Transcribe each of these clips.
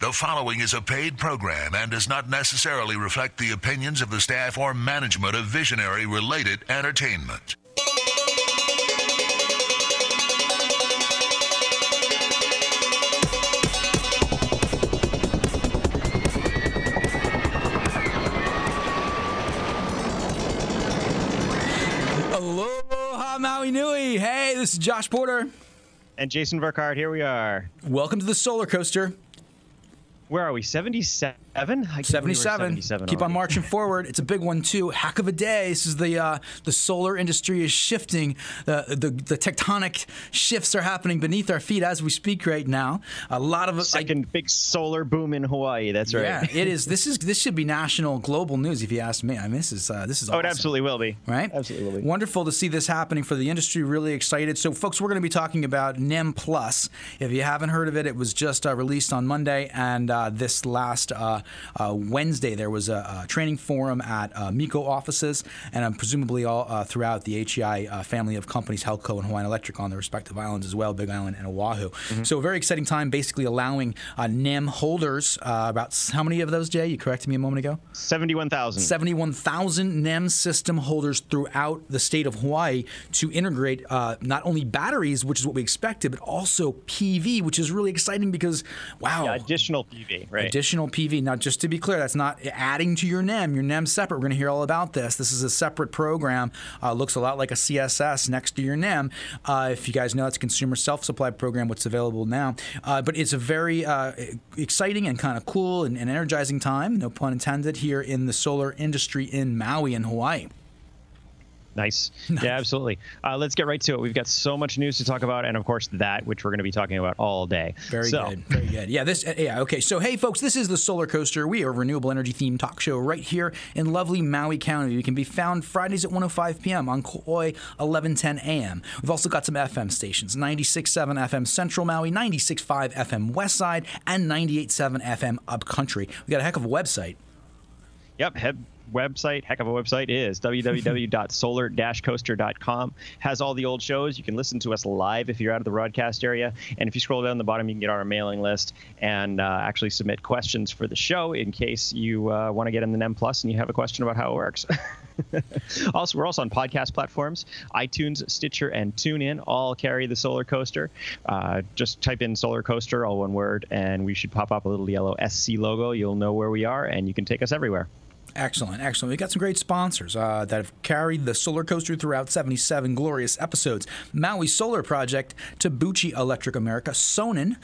The following is a paid program and does not necessarily reflect the opinions of the staff or management of Visionary Related Entertainment. Aloha Maui Nui. Hey, this is Josh Porter. And Jason Verkard, here we are. Welcome to the Solar Coaster. Where are we? 77? I we're 77. 77 Keep on marching forward. It's a big one too. Heck of a day. This is the uh, the solar industry is shifting. The, the the tectonic shifts are happening beneath our feet as we speak right now. A lot of us. Second big solar boom in Hawaii. That's right. Yeah, it is. This is this should be national, global news if you ask me. I mean, this is uh, this is. Oh, it absolutely will be. right? Absolutely will be. Wonderful to see this happening for the industry. Really excited. So, folks, we're going to be talking about NEM Plus. If you haven't heard of it, it was just uh, released on Monday, and uh, this last uh, Wednesday there was a, a training forum at uh, MECO offices, and um, presumably all uh, throughout the HEI uh, family of companies, Helco and Hawaiian Electric, on their respective islands as well, Big Island and Oahu. Mm-hmm. So, a very exciting time, basically allowing uh, NEM holders. Uh, about how many of those, Jay? You corrected me a moment ago. 71,000. 71,000 NEM system holders throughout the state of Hawaii to integrate uh, not only batteries, which is what we expected, but also PV, which is really exciting because, wow. Yeah, additional PV, right? Additional PV. Now, just to be clear, that's not adding to your NEM. Your NEM's separate. We're going to hear all about this. This is a separate program. Uh, looks a lot like a CSS next to your NEM. Uh, if you guys know, it's a consumer self-supply program, what's available now. Uh, but it's a very uh, exciting and kind of cool and, and energizing time, no pun intended, here in the solar industry in Maui and Hawaii. Nice. Yeah, absolutely. Uh, let's get right to it. We've got so much news to talk about, and of course, that, which we're going to be talking about all day. Very so, good. Very good. Yeah, this yeah, okay. So hey folks, this is the Solar Coaster. We are a renewable energy themed talk show right here in lovely Maui County. We can be found Fridays at 105 p.m. on KAOI 1110 a.m. We've also got some FM stations, 96.7 FM Central Maui, 96.5 FM West Side, and 98.7 FM Upcountry. We got a heck of a website. Yep. Head website, heck of a website is www.solar-coaster.com. Has all the old shows. You can listen to us live if you're out of the broadcast area. And if you scroll down the bottom, you can get our mailing list and uh, actually submit questions for the show in case you uh, want to get in the NEM Plus and you have a question about how it works. also, we're also on podcast platforms. iTunes, Stitcher, and TuneIn all carry the Solar Coaster. Uh, just type in Solar Coaster, all one word, and we should pop up a little yellow SC logo. You'll know where we are, and you can take us everywhere. Excellent, excellent. We got some great sponsors uh, that have carried the solar coaster throughout 77 glorious episodes. Maui Solar Project, Tabuchi Electric America, sonnen.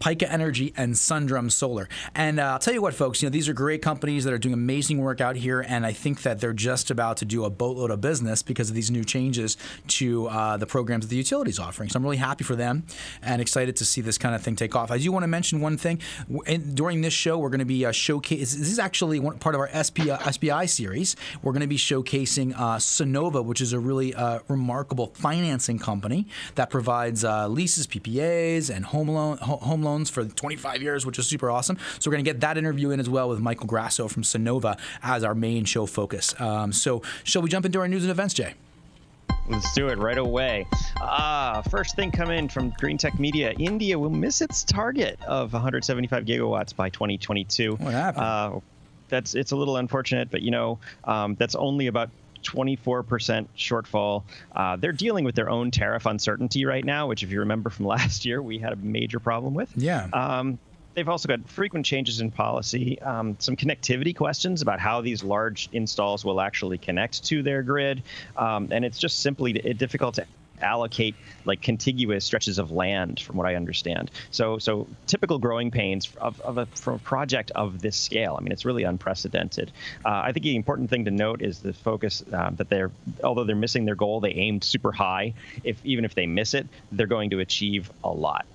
Pika Energy and Sundrum Solar. And uh, I'll tell you what, folks, you know, these are great companies that are doing amazing work out here, and I think that they're just about to do a boatload of business because of these new changes to uh, the programs that the utilities offering. So I'm really happy for them and excited to see this kind of thing take off. I do want to mention one thing. In- during this show, we're going to be uh, showcase. This is actually one, part of our SPI, SBI series. We're going to be showcasing uh, Sunnova, which is a really uh, remarkable financing company that provides uh, leases, PPAs, and home loan ho- home loans for 25 years, which is super awesome. So we're going to get that interview in as well with Michael Grasso from Sunnova as our main show focus. Um, so shall we jump into our news and events, Jay? Let's do it right away. Ah, first thing coming from Green Tech Media: India will miss its target of 175 gigawatts by 2022. What happened? Uh, that's it's a little unfortunate, but you know um, that's only about 24% shortfall. Uh, they're dealing with their own tariff uncertainty right now, which, if you remember from last year, we had a major problem with. Yeah. Um, they've also got frequent changes in policy, um, some connectivity questions about how these large installs will actually connect to their grid, um, and it's just simply difficult to allocate like contiguous stretches of land from what i understand. So so typical growing pains of, of a from a project of this scale. I mean it's really unprecedented. Uh, i think the important thing to note is the focus um, that they're although they're missing their goal they aimed super high. If even if they miss it they're going to achieve a lot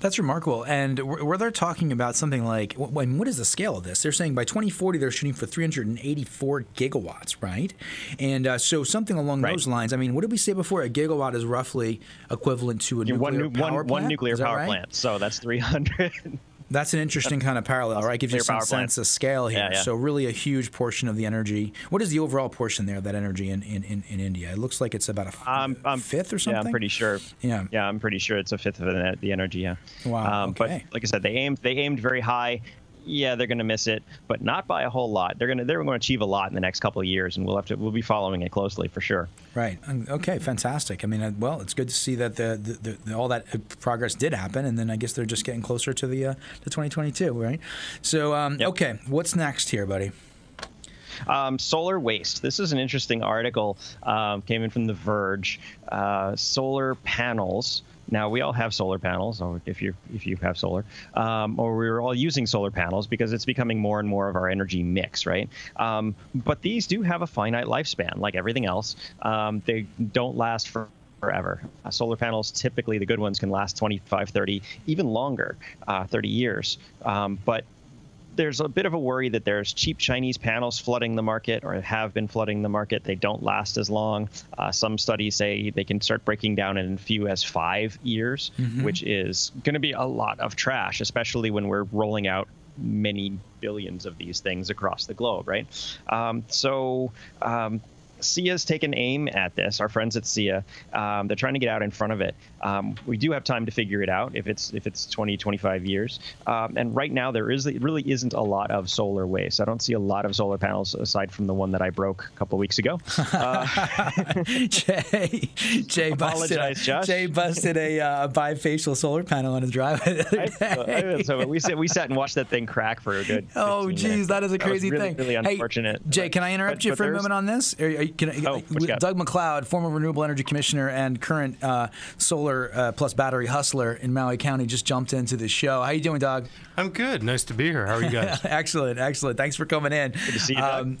That's remarkable. And where they're talking about something like, wh- when, what is the scale of this? They're saying by 2040 they're shooting for 384 gigawatts, right? And uh, so something along Right. those lines. I mean, what did we say before? A gigawatt is roughly equivalent to a nuclear one, power one, plant. one nuclear power right? plant so that's 300 That's an interesting kind of parallel, right? Gives you some sense of scale here. Yeah, yeah. So really a huge portion of the energy. What is the overall portion there, that energy in, in, in, in India? It looks like it's about a um, um, fifth or something. Yeah, I'm pretty sure. Yeah. Yeah, I'm pretty sure it's a fifth of the, the energy, yeah. Wow. Um, okay. But like I said, they aimed they aimed very high yeah, they're going to miss it, but not by a whole lot. They're going to they're going to achieve a lot in the next couple of years, and we'll have to we'll be following it closely for sure. Right. Okay. Fantastic. I mean, uh, well, it's good to see that the, the, the, all that uh, progress did happen, and then I guess they're just getting closer to the uh, to 2022, right? So, um, yep. okay, what's next here, buddy? Um, solar waste. This is an interesting article. Um, came in from The Verge. Uh, solar panels now we all have solar panels, or if you if you have solar, um, or we're all using solar panels because it's becoming more and more of our energy mix, right? Um, but these do have a finite lifespan, like everything else. Um, they don't last for forever. Uh, solar panels, typically the good ones, can last 25, 30, even longer, uh, 30 years. Um, but there's a bit of a worry that there's cheap Chinese panels flooding the market or have been flooding the market. They don't last as long. Uh, some studies say they can start breaking down in as few as five years, mm-hmm. which is going to be a lot of trash, especially when we're rolling out many billions of these things across the globe, right? Um, so um, SEIA's taken aim at this. Our friends at SEIA, um, they're trying to get out in front of it. Um, we do have time to figure it out if it's if it's 20, 25 years. Um, and right now there is really isn't a lot of solar waste. I don't see a lot of solar panels aside from the one that I broke a couple weeks ago. Uh, Jay, Jay busted, Josh. Jay busted a uh, bifacial solar panel on his driveway. I, so we sat we sat and watched that thing crack for a good. Oh, geez, that is a crazy really, thing. Really unfortunate. Hey, Jay, can I interrupt but, you but for a moment on this? Are, are, can I, oh, Doug McLeod, former renewable energy commissioner and current uh, solar uh, plus battery hustler in Maui County, just jumped into the show. How you doing, Doug? I'm good. Nice to be here. How are you guys? excellent, excellent. Thanks for coming in. Good to see you, um,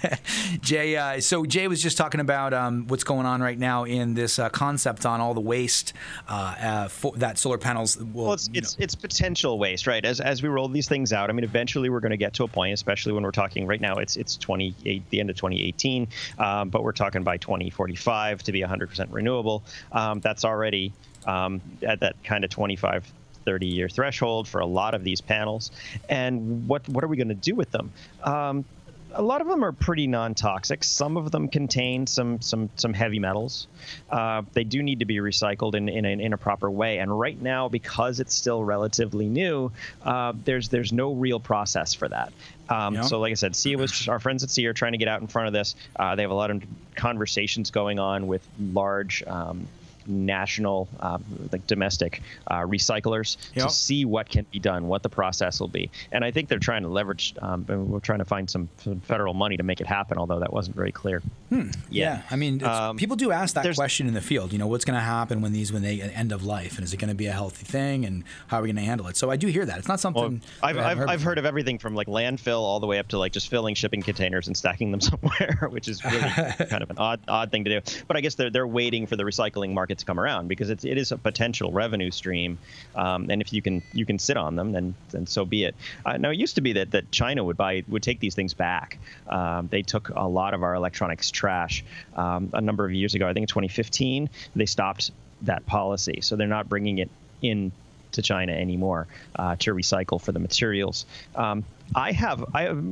Jay. Uh, so Jay was just talking about um, what's going on right now in this uh, concept on all the waste uh, uh, for, that solar panels will. Well, it's it's, it's, potential waste, right? As as we roll these things out, I mean, eventually we're going to get to a point, especially when we're talking right now. It's it's 28 the end of 2018, um, but we're talking by 2045 to be 100% renewable. Um, that's already um, at that kind of 25 30 year threshold for a lot of these panels. And what what are we going to do with them? Um, a lot of them are pretty non-toxic. Some of them contain some some some heavy metals. Uh, they do need to be recycled in in a, in a, proper way. And right now, because it's still relatively new, uh, there's there's no real process for that. Um, yeah. So, like I said, SEIA was our friends at SEIA are trying to get out in front of this. Uh, they have a lot of conversations going on with large um, national, um, like domestic uh, recyclers yep. to see what can be done, what the process will be. And I think they're trying to leverage. Um, we're trying to find some, some, federal money to make it happen, although that wasn't very clear. Hmm. Yeah, I mean, um, people do ask that question in the field. You know, what's going to happen when these when they end of life, and is it going to be a healthy thing, and how are we going to handle it? So I do hear that. It's not something well, I've, I've, heard, I've heard, of everything from like landfill all the way up to like just filling shipping containers and stacking them somewhere, which is really kind of an odd odd thing to do. But I guess they're they're waiting for the recycling market to come around because it's it is a potential revenue stream, um, and if you can you can sit on them, then then so be it. Uh, now it used to be that that China would buy would take these things back. Um, they took a lot of our electronics trash um, a number of years ago. I think in 2015 they stopped that policy, so they're not bringing it in to China anymore uh, to recycle for the materials. Um, I have. I have,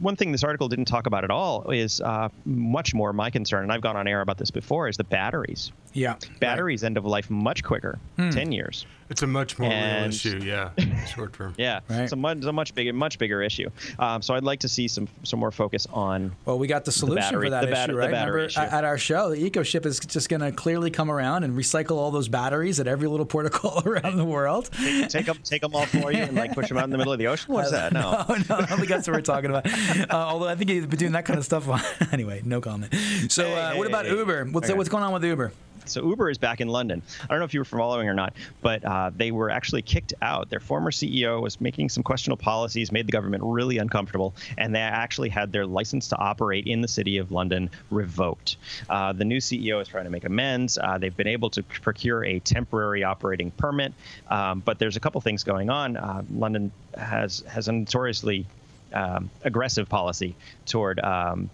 one thing this article didn't talk about at all is uh, much more my concern, and I've gone on air about this before, is the batteries. Yeah, batteries right. end of life much quicker, hmm. ten years. It's a much more and, real issue, yeah, short term. Yeah, right. it's, a much, it's a much bigger, much bigger issue. Um, so I'd like to see some some more focus on. Well, we got the solution the battery, for that the issue, right? Remember, issue. at our show, the EcoShip is just going to clearly come around and recycle all those batteries at every little port of call around the world. Take, take them, take them all for you, and like push them out in the middle of the ocean. What's that? No, no, no I don't think that's what we're talking about. Uh, although I think he's been doing that kind of stuff. anyway, no comment. So, uh, what about Uber? What's okay. what's going on with Uber? So Uber is back in London. I don't know if you were following or not, but uh, they were actually kicked out. Their former CEO was making some questionable policies, made the government really uncomfortable, and they actually had their license to operate in the city of London revoked. Uh, the new CEO is trying to make amends. Uh, they've been able to procure a temporary operating permit, um, but there's a couple things going on. Uh, London has has a notoriously um, aggressive policy toward um,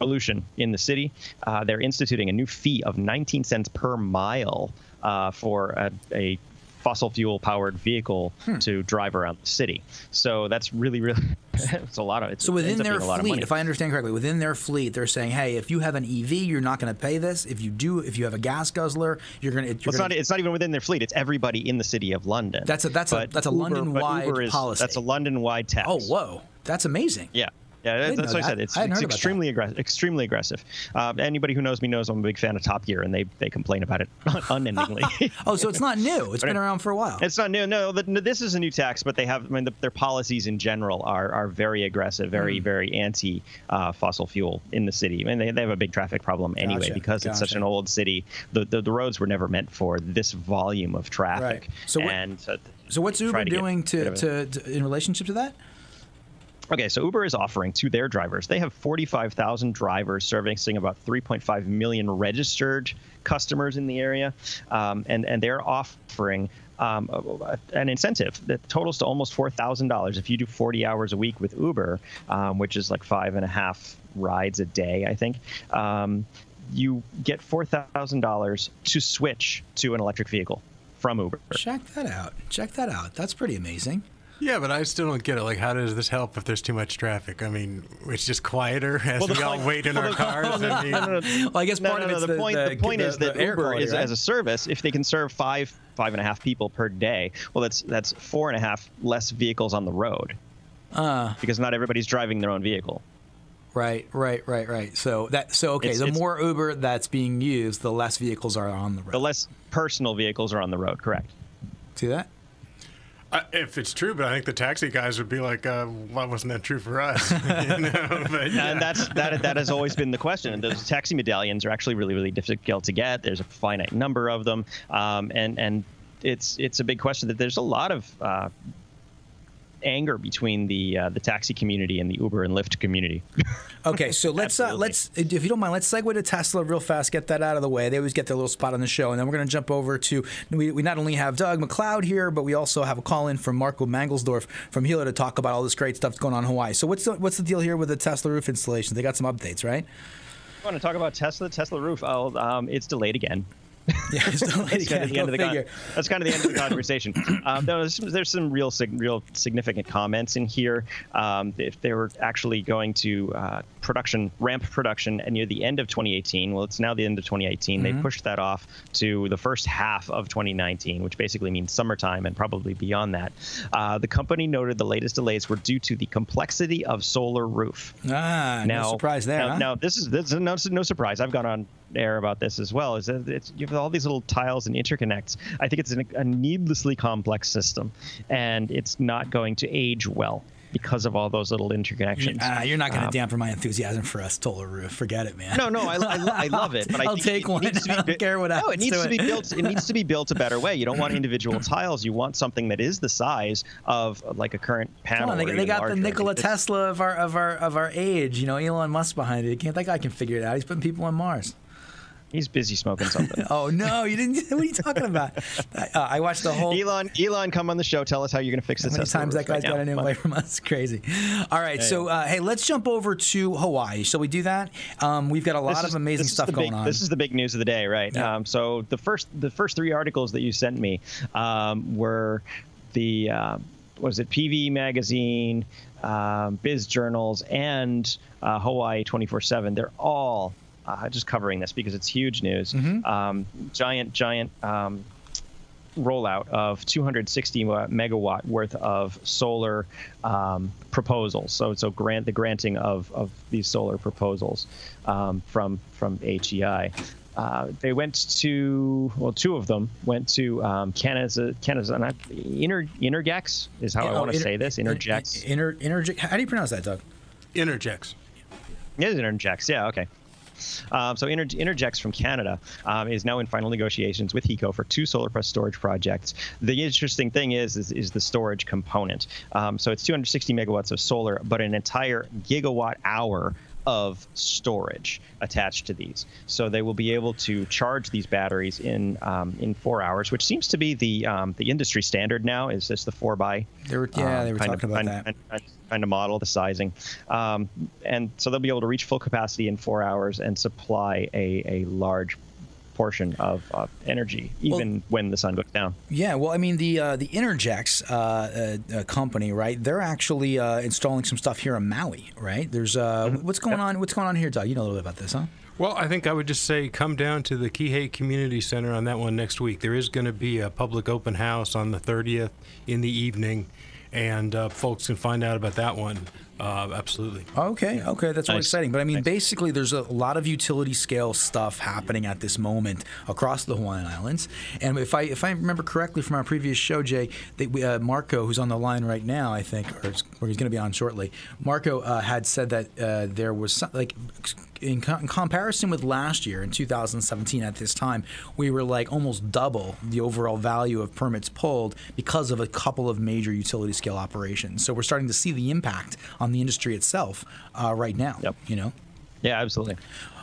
pollution in the city. Uh, they're instituting a new fee of 19 cents per mile uh, for a, a fossil fuel powered vehicle hmm. to drive around the city. So that's really, really, it's a lot of it. So within their fleet, if I understand correctly, within their fleet, they're saying, hey, if you have an EV, you're not going to pay this. If you do, if you have a gas guzzler, you're going to. Well, it's not. It's not even within their fleet. It's everybody in the city of London. That's a that's but a that's a London wide policy. That's a London wide tax. Oh, whoa, that's amazing. Yeah. Yeah, that's what I said. It's, I it's extremely aggressive. Extremely aggressive. Uh, anybody who knows me knows I'm a big fan of Top Gear, and they they complain about it unendingly. oh, so it's not new. It's been around for a while. It's not new. No, the, this is a new tax, but they have. I mean, the, their policies in general are are very aggressive, very mm. very anti uh, fossil fuel in the city. I mean, they, they have a big traffic problem anyway gotcha. because gotcha. it's such an old city. The, the, the roads were never meant for this volume of traffic. Right. So and what, so, so what's Uber doing to, to, to in relationship to that? Okay, so Uber is offering to their drivers. They have 45,000 drivers servicing about 3.5 million registered customers in the area, um, and and they're offering um, an incentive that totals to almost four thousand dollars if you do 40 hours a week with Uber, um, which is like five and a half rides a day, I think. Um, you get four thousand dollars to switch to an electric vehicle from Uber. Check that out. Check that out. That's pretty amazing. Yeah, but I still don't get it. Like, how does this help if there's too much traffic? I mean, it's just quieter as well, we all wait in our cars. I mean, no, no, no. Well, I guess part of the, the, point. The, the point is that Uber quality, is right? as a service. If they can serve five five and a half people per day, well, that's that's four and a half less vehicles on the road. Uh, because not everybody's driving their own vehicle. Right, right, right, right. So that so okay, it's, the it's, more Uber that's being used, the less vehicles are on the road. The less personal vehicles are on the road, correct. See that? Uh, if it's true, but I think the taxi guys would be like, uh, "Why wasn't that true for us?" you know? but, yeah. And that's that. That has always been the question. And those taxi medallions are actually really, really difficult to get. There's a finite number of them, um, and and it's it's a big question that there's a lot of uh, anger between the uh, the taxi community and the Uber and Lyft community. okay, so let's uh, let's if you don't mind, let's segue to Tesla real fast. Get that out of the way. They always get their little spot on the show, and then we're going to jump over to we, we not only have Doug McLeod here, but we also have a call in from Marco Mangelsdorf from Hilo to talk about all this great stuff that's going on in Hawaii. So what's the, what's the deal here with the Tesla roof installation? They got some updates, right? I want to talk about Tesla Tesla roof. Um, it's delayed again. Yeah, that's, kind of the end of the con- that's kind of the end of the conversation. Um, there's, there's some real real significant comments in here. Um, if they were actually going to uh, production ramp production and near the end of 2018, well, it's now the end of 2018. Mm-hmm. They pushed that off to the first half of 2019, which basically means summertime and probably beyond that. Uh, the company noted the latest delays were due to the complexity of solar roof. Ah, now, no surprise there. Now, huh? now this is this is no, no surprise. I've gone on air about this as well. Is that it's you have all these little tiles and interconnects. I think it's an, a needlessly complex system, and it's not going to age well because of all those little interconnections. Uh, you're not going to um, dampen my enthusiasm for us solar roof. Forget it, man. No, no, I, I, I love it, but I will take one. I don't care what. No, it needs to, to be built. It needs to be built a better way. You don't want individual tiles. You want something that is the size of like a current panel. On, they, they got the Nikola Tesla of our of our of our age. You know, Elon Musk behind it. Can't that guy can figure it out? He's putting people on Mars. He's busy smoking something. oh no, you didn't. What are you talking about? Uh, I watched the whole. Elon, Elon, come on the show. Tell us how you're going to fix this. How many times that guy's right gotten away from us? Crazy. All right, so uh, hey, let's jump over to Hawaii. Shall we do that? Um, we've got a lot of amazing stuff going big, on. This is the big news of the day, right? Yeah. Um, so the first, the first three articles that you sent me um, were the. Uh, was it PV Magazine, um, Biz Journals, and uh, Hawaii 24/7? They're all uh, just covering this because it's huge news. Mm-hmm. Um, giant, giant um, rollout of 260 megawatt worth of solar um, proposals. So, so grant the granting of, of these solar proposals um, from from HEI. Uh, they went to well, two of them went to um, Canada's Canada's uh, Inter Intergex is how I want to say this. Intergex. Inter, Intergex. How do you pronounce that, Doug? Intergex. Yeah, Intergex. Yeah. Okay. Um, so Inter- Intergex from Canada um, is now in final negotiations with HECO for two solar plus storage projects. The interesting thing is is, is the storage component. Um, so it's 260 megawatts of solar, but an entire gigawatt hour of storage attached to these. So they will be able to charge these batteries in um, in four hours, which seems to be the um, the industry standard now. Is this the four by? They were, yeah, um, they were talking of, about kind, that. Kind, kind of model, the sizing, um, and so they'll be able to reach full capacity in four hours and supply a a large portion of, of energy, even well, when the sun goes down. Yeah, well, I mean the uh, the Innergex uh, uh, company, right? They're actually uh, installing some stuff here in Maui, right? There's uh, mm-hmm. what's going yep. on? What's going on here, Doug? You know a little bit about this, huh? Well, I think I would just say come down to the Kihei Community Center on that one next week. There is going to be a public open house on the 30th in the evening, and uh, folks can find out about that one. Uh, absolutely. Okay, okay, that's nice. really exciting. But I mean, nice. basically, there's a lot of utility scale stuff happening at this moment across the Hawaiian Islands. And if I if I remember correctly from our previous show, Jay, that we, uh, Marco, who's on the line right now, I think, or, or he's going to be on shortly, Marco uh, had said that uh, there was some, like in, co- in, comparison with last year in 2017 at this time, we were like almost double the overall value of permits pulled because of a couple of major utility scale operations. So we're starting to see the impact on the industry itself uh, right now. Yep. You know. Yeah, absolutely.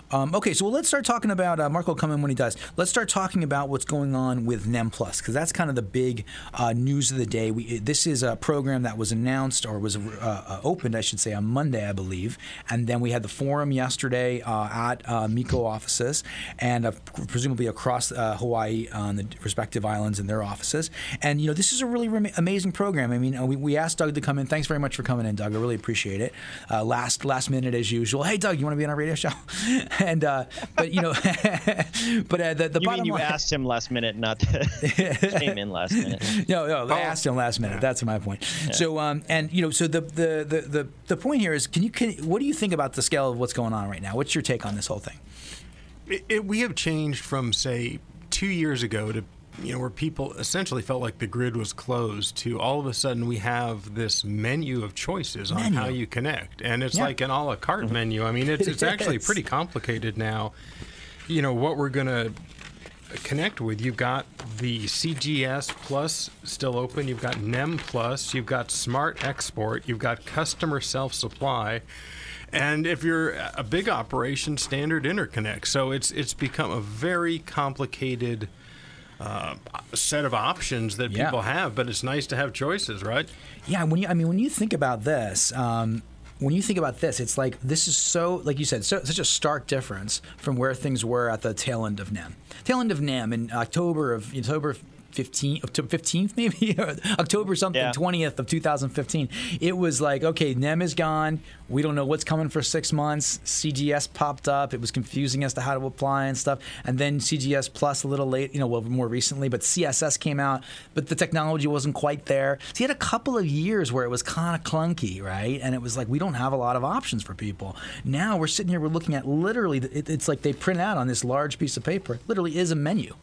Um, okay, so let's start talking about uh, Mark will come in when he does. Let's start talking about what's going on with NEM Plus because that's kind of the big uh, news of the day. We, this is a program that was announced or was uh, uh, opened, I should say, on Monday, I believe, and then we had the forum yesterday uh, at uh, MECO offices and presumably across Hawaii on the respective islands and their offices. And you know, this is a really re- amazing program. I mean, we, we asked Doug to come in. Thanks very much for coming in, Doug. I really appreciate it. last last minute as usual. Hey, Doug, you want to be on our radio show? and uh, but you know, but uh, the, the you bottom mean you line, asked him last minute, not came in last minute. No, no, I oh. asked him last minute. That's my point. Yeah. So, um, and you know, so the, the the the the point here is, can you can what do you think about the scale of what's going on right now? What's your take on this whole thing? It, it, we have changed from say two years ago to you know, where people essentially felt like the grid was closed to all of a sudden we have this menu of choices on how you connect. And it's yeah. like an a la carte menu. I mean, it's, it's actually pretty complicated now. You know, what we're going to connect with. You've got the CGS Plus still open. You've got NEM Plus. You've got Smart Export. You've got Customer Self Supply. And if you're a big operation, standard interconnect. So it's it's become a very complicated uh, a set of options that yeah. people have, but it's nice to have choices, right? Yeah. When you, I mean, when you think about this, um, when you think about this, it's like this is so, like you said, so, such a stark difference from where things were at the tail end of NEM. Tail end of NEM in October of October of 15, 15th maybe, October something, yeah. 20th of 2015. It was like, okay, NEM is gone. We don't know what's coming for six months. CGS popped up. It was confusing as to how to apply and stuff. And then CGS Plus a little late, you know, well, more recently, but CSS came out, but the technology wasn't quite there. So you had a couple of years where it was kind of clunky, right? And it was like, we don't have a lot of options for people. Now we're sitting here, we're looking at literally, it's like they print out on this large piece of paper, literally is a menu.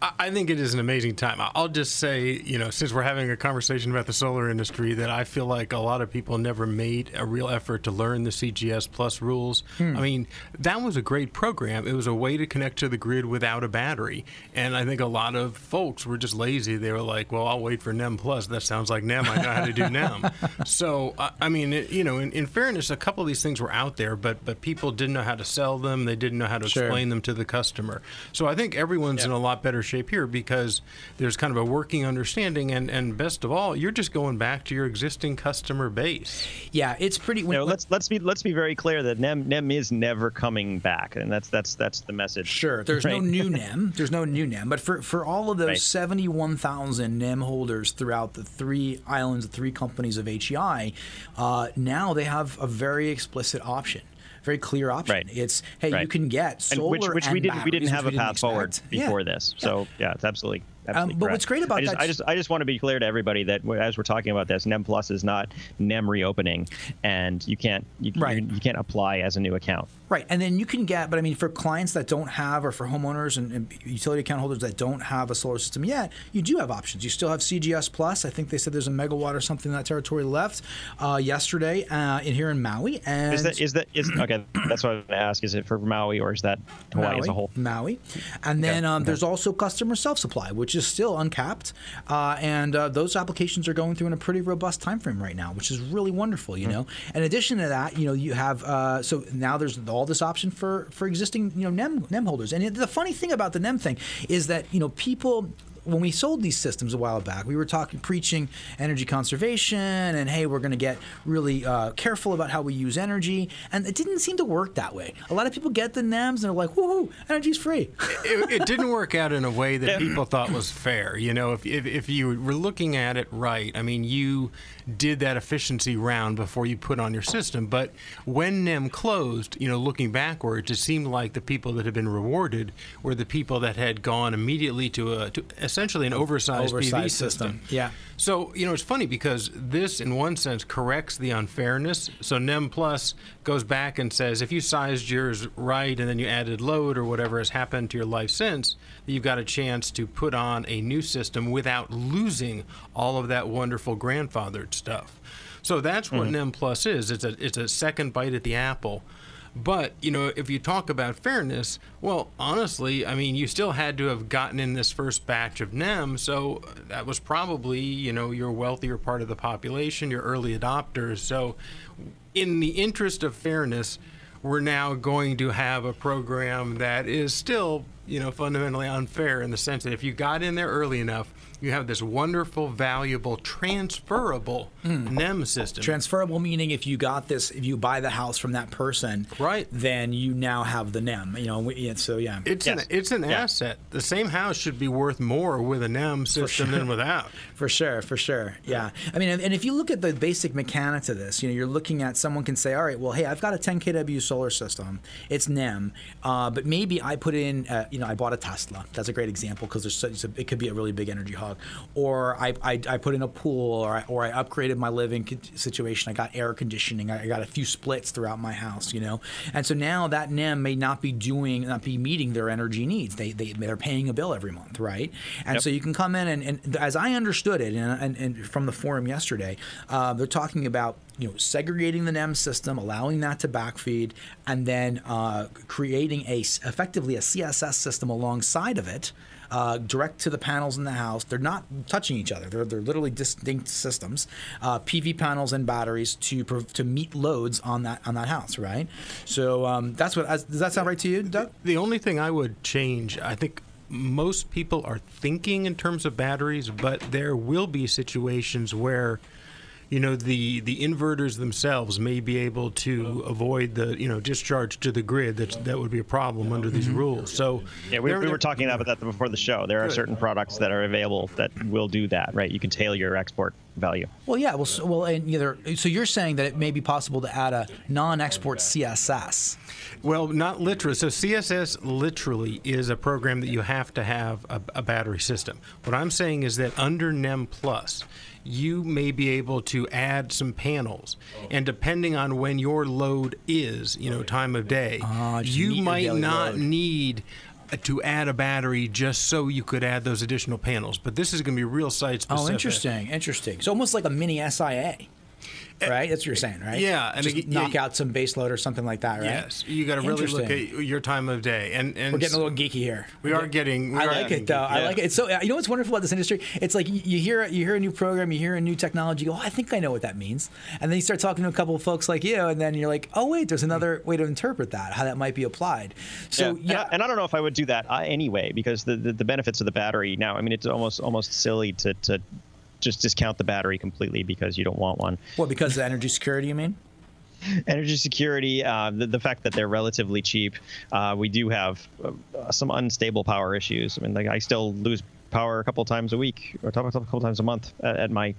I think it is an amazing time. I'll just say, you know, since we're having a conversation about the solar industry, that I feel like a lot of people never made a real effort to learn the CGS Plus rules. Hmm. I mean, that was a great program. It was a way to connect to the grid without a battery. And I think a lot of folks were just lazy. They were like, well, I'll wait for NEM Plus. That sounds like NEM. I know how to do NEM. so, I mean, it, you know, in, in, fairness, a couple of these things were out there, but, but people didn't know how to sell them. They didn't know how to sure. explain them to the customer. So I think everyone's in a lot better shape here because there's kind of a working understanding, and, and best of all, you're just going back to your existing customer base. Yeah, it's pretty. When, you know, let's let's be let's be very clear that NEM NEM is never coming back, and that's that's that's the message. Sure, there's right? no new NEM. There's no new NEM, but for for all of those right. 71,000 NEM holders throughout the three islands, the three companies of HEI, uh, now they have a very explicit option very clear option. Right. It's hey, right. you can get solar and which, which and we didn't we didn't have a path forward before yeah. this. So yeah, it's absolutely um, but what's great about I just, that? I just, I just want to be clear to everybody that as we're talking about this, NEM Plus is not NEM reopening, and you can't, you, right. you, you can't apply as a new account. Right, and then you can get, but I mean, for clients that don't have, or for homeowners and, and, utility account holders that don't have a solar system yet, you do have options. You still have CGS Plus. I think they said there's a megawatt or something in that territory left uh, yesterday uh, in here in Maui. And is that is that is okay? That's what I was going to ask. Is it for Maui or is that Hawaii Maui, as a whole? Maui, and then okay. um, there's also customer self supply, which is still uncapped, uh, and uh, those applications are going through in a pretty robust time frame right now, which is really wonderful. You mm-hmm. know, in addition to that, you know, you have uh, so now there's all this option for for existing you know NEM NEM holders. And the funny thing about the NEM thing is that you know people when we sold these systems a while back, we were talking, preaching energy conservation, and hey, we're going to get really uh, careful about how we use energy. And it didn't seem to work that way. A lot of people get the NEMs and they're like, woohoo, energy's free. it, it, didn't work out in a way that people thought was fair. You know, if, if, if you were looking at it right, I mean, you did that efficiency round before you put on your system. But when NEM closed, you know, looking backwards, it seemed like the people that had been rewarded were the people that had gone immediately to, a, to essentially an oversized, oversized PV system. system. Yeah. So, you know, it's funny because this, in one sense, corrects the unfairness. So, NEM Plus goes back and says if you sized yours right and then you added load or whatever has happened to your life since, you've got a chance to put on a new system without losing all of that wonderful grandfathered stuff. So that's what mm-hmm. NEM Plus is. It's a it's a second bite at the apple but, you know, if you talk about fairness, well, honestly, I mean, you still had to have gotten in this first batch of NEM, so that was probably, you know, your wealthier part of the population, your early adopters. So, in the interest of fairness, we're now going to have a program that is still, you know, fundamentally unfair in the sense that if you got in there early enough, you have this wonderful, valuable, transferable mm. NEM system. Transferable meaning if you got this, if you buy the house from that person, right, then you now have the NEM. You know, so yeah, it's yes. an it's an yeah. asset. The same house should be worth more with a NEM system sure. than without. for sure, for sure. Yeah, I mean, and if you look at the basic mechanics of this, you know, you're looking at someone can say, all right, well, hey, I've got a 10 kW solar system. It's NEM, uh, but maybe I put in, uh, you know, I bought a Tesla. That's a great example because there's it could be a really big energy hog or I, I, I, put in a pool, or I, or I upgraded my living situation. I got air conditioning. I got a few splits throughout my house, you know. And so now that NEM may not be doing, not be meeting their energy needs. They, they they're paying a bill every month, right? And yep. so you can come in and, and as I understood it, and, and, and from the forum yesterday, uh, they're talking about you know segregating the NEM system, allowing that to backfeed, and then uh, creating a effectively a CSS system alongside of it uh, direct to the panels in the house. They're not touching each other. They're, they're literally distinct systems, uh, PV panels and batteries to to meet loads on that on that house, right? So um, that's what. Does that sound right to you, Doug? The only thing I would change, I think most people are thinking in terms of batteries, but there will be situations where you know the the inverters themselves may be able to avoid the you know discharge to the grid. That that would be a problem under these mm-hmm. rules. So yeah we, we were talking about that before the show. There are certain products that are available that will do that right? You can tailor your export value. Well yeah well so, well and either so you're saying that it may be possible to add a non-export css well, not literally. So CSS literally is a program that you have to have a, a, battery system. What I'm saying is that under NEM Plus, you may be able to add some panels. And depending on when your load is, you know, time of day, uh, you might not load. need to add a battery just so you could add those additional panels. But this is going to be real site specific. Oh, interesting, interesting. So almost like a mini SIA. Eh, right? That's what you're saying, right? Yeah, and Just knock out some base load or something like that, right? Yes, you got to really look at your time of day. And, and we're getting a little geeky here. We are getting. We I are like it though. Yeah. I like it. It's so you know what's wonderful about this industry? It's like you hear you hear a new program, you hear a new technology. You go, oh, I think I know what that means, and then you start talking to a couple of folks like you, and then you're like, oh wait, there's another way to interpret that, how that might be applied. So yeah, yeah. And, I, and I don't know if I would do that uh, anyway because the, the the benefits of the battery now. I mean, it's almost almost silly to to just discount the battery completely because you don't want one. Well, because of energy security, you mean? energy security, uh, the, the, fact that they're relatively cheap. Uh, we do have uh, some unstable power issues. I mean, like I still lose power a couple times a week or a couple times a month at, at my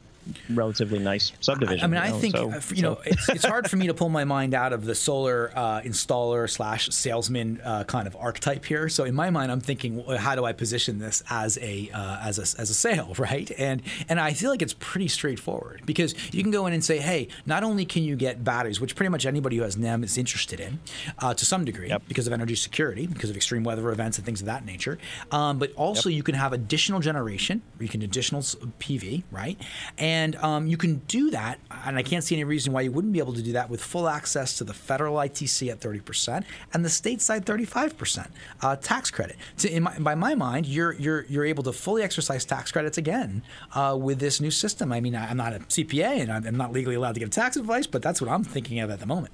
relatively nice subdivision. I, mean, I know? think so, uh, you know it's, it's hard for me to pull my mind out of the solar uh, installer slash salesman uh, kind of archetype here. So in my mind, I'm thinking, how do I position this as a uh, as a as a sale, right? And and I feel like it's pretty straightforward because you can go in and say, hey, not only can you get batteries, which pretty much anybody who has NEM is interested in uh, to some degree yep. because of energy security, because of extreme weather events and things of that nature, um, but also yep. you can have additional generation, you can additional PV, right? And and um, you can do that, and I can't see any reason why you wouldn't be able to do that with full access to the federal ITC at 30% and the state side 35% uh, tax credit. My, by my mind, you're, you're, you're able to fully exercise tax credits again uh, with this new system. I mean, I'm not a CPA and I'm not legally allowed to give tax advice, but that's what I'm thinking of at the moment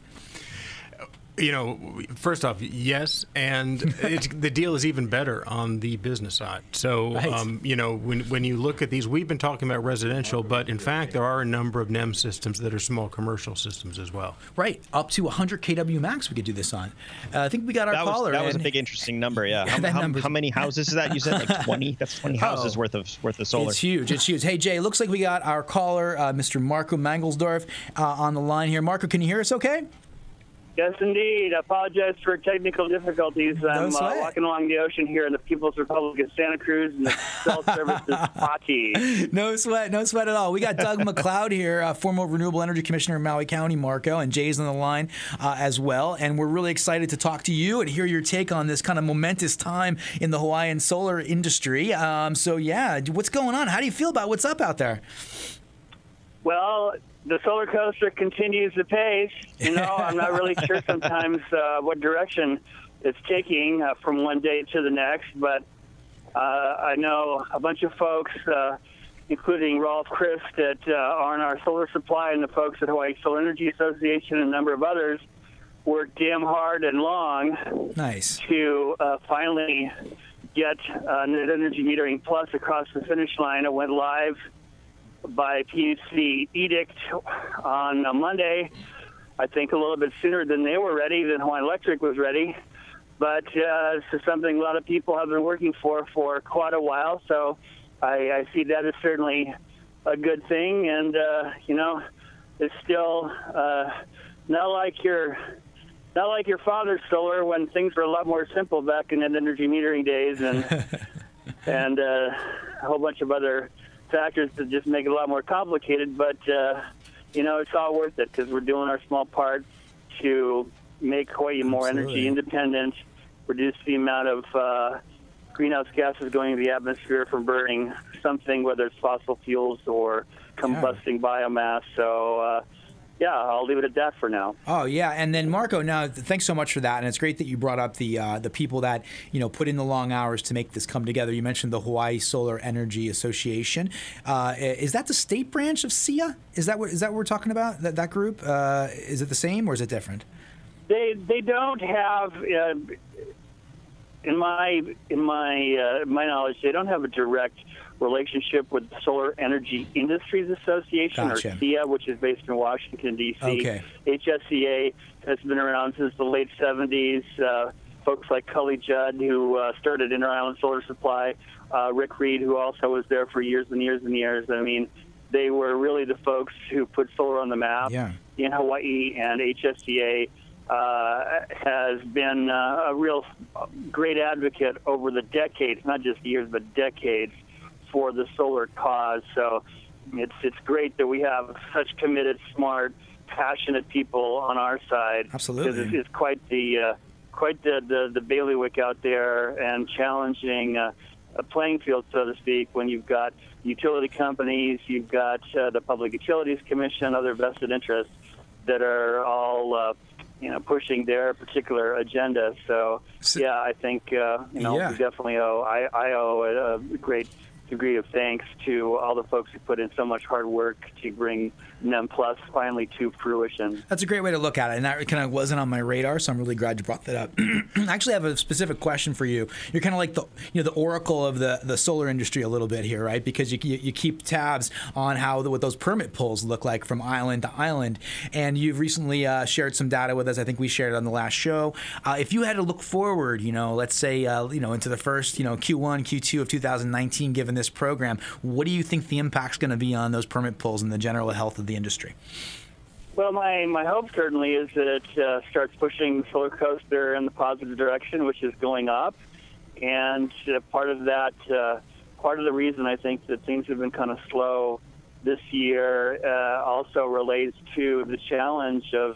You know, first off, yes, and the deal is even better on the business side. So, right. um, you know, when when you look at these, we've been talking about residential, but in fact, there are a number of NEM systems that are small commercial systems as well. Right, up to 100 kW max, we could do this on. Uh, I think we got our that caller. Was, that was a big interesting number. Yeah. yeah how, how, how, many houses is that? You said like 20. That's 20 houses oh, worth of worth of solar. It's huge. It's huge. Hey Jay, looks like we got our caller, uh, Mr. Marco Mangelsdorf, uh, on the line here. Marco, can you hear us? Okay. Yes, indeed. I apologize for technical difficulties. I'm uh, walking along the ocean here in the People's Republic of Santa Cruz, and the cell service is spotty. No sweat, no sweat at all. We got Doug McLeod here, uh, former Renewable Energy Commissioner in Maui County, Marco, and Jay's on the line uh, as well. And we're really excited to talk to you and hear your take on this kind of momentous time in the Hawaiian solar industry. Um, so, yeah, what's going on? How do you feel about what's up out there? Well, the solar coaster continues the pace. You know, I'm not really sure sometimes uh, what direction it's taking uh, from one day to the next, but uh, I know a bunch of folks, uh, including Rolf Christ at uh, R&R Solar Supply and the folks at Hawaii Solar Energy Association and a number of others, worked damn hard and long nice. to uh, finally get uh, Net Energy Metering Plus across the finish line. It went live by PUC edict on Monday. I think a little bit sooner than they were ready, than Hawaiian Electric was ready. But uh, this is something a lot of people have been working for for quite a while. So I, I see that as certainly a good thing. And, uh, you know, it's still uh, not like your not like your father's solar when things were a lot more simple back in the energy metering days and and uh, a whole bunch of other factors that just make it a lot more complicated. But uh, you know, it's all worth it because we're doing our small part to make Hawaii more Absolutely. energy independent, reduce the amount of uh, greenhouse gases going into the atmosphere from burning something, whether it's fossil fuels or combusting yeah. biomass. So. Uh, yeah, I'll leave it at that for now. Oh yeah, and then Marco, now thanks so much for that, and it's great that you brought up the uh, the people that you know put in the long hours to make this come together. You mentioned the Hawaii Solar Energy Association. Uh, is that the state branch of SEIA? Is that what is that what we're talking about? That that group uh, is it the same or is it different? They they don't have. In my in my uh, my knowledge, they don't have a direct relationship with the Solar Energy Industries Association, gotcha. or SEIA, which is based in Washington, D.C. Okay. HSEA has been around since the late 70s. Uh, folks like Cully Judd, who uh, started Inter Island Solar Supply, uh, Rick Reed, who also was there for years and years and years. I mean, they were really the folks who put solar on the map yeah. in Hawaii, and HSEA uh, has been uh, a real great advocate over the decades, not just years, but decades, for the solar cause. So it's it's great that we have such committed, smart, passionate people on our side. Absolutely, it's, it's quite the uh, quite the, the, the bailiwick out there and challenging uh, a playing field, so to speak. When you've got utility companies, you've got uh, the Public Utilities Commission, other vested interests that are all uh, you know pushing their particular agenda. So, so yeah, I think uh, you know yeah. we definitely owe I, I owe a, a great degree of thanks to all the folks who put in so much hard work to bring NEM Plus finally to fruition. That's a great way to look at it, and that kind of wasn't on my radar, so I'm really glad you brought that up. I actually have a specific question for you. You're kind of like the you know the oracle of the, the solar industry a little bit here, right? Because you, you, you keep tabs on how the, what those permit pulls look like from island to island, and you've recently uh, shared some data with us. I think we shared it on the last show. Uh, if you had to look forward, you know, let's say uh, you know into the first you know Q1, Q2 of 2019, given this program, what do you think the impact's going to be on those permit pulls and the general health of the industry? Well, my, my hope certainly is that it uh, starts pushing the solar coaster in the positive direction, which is going up. And uh, part of that, uh, part of the reason I think that things have been kind of slow this year uh, also relates to the challenge of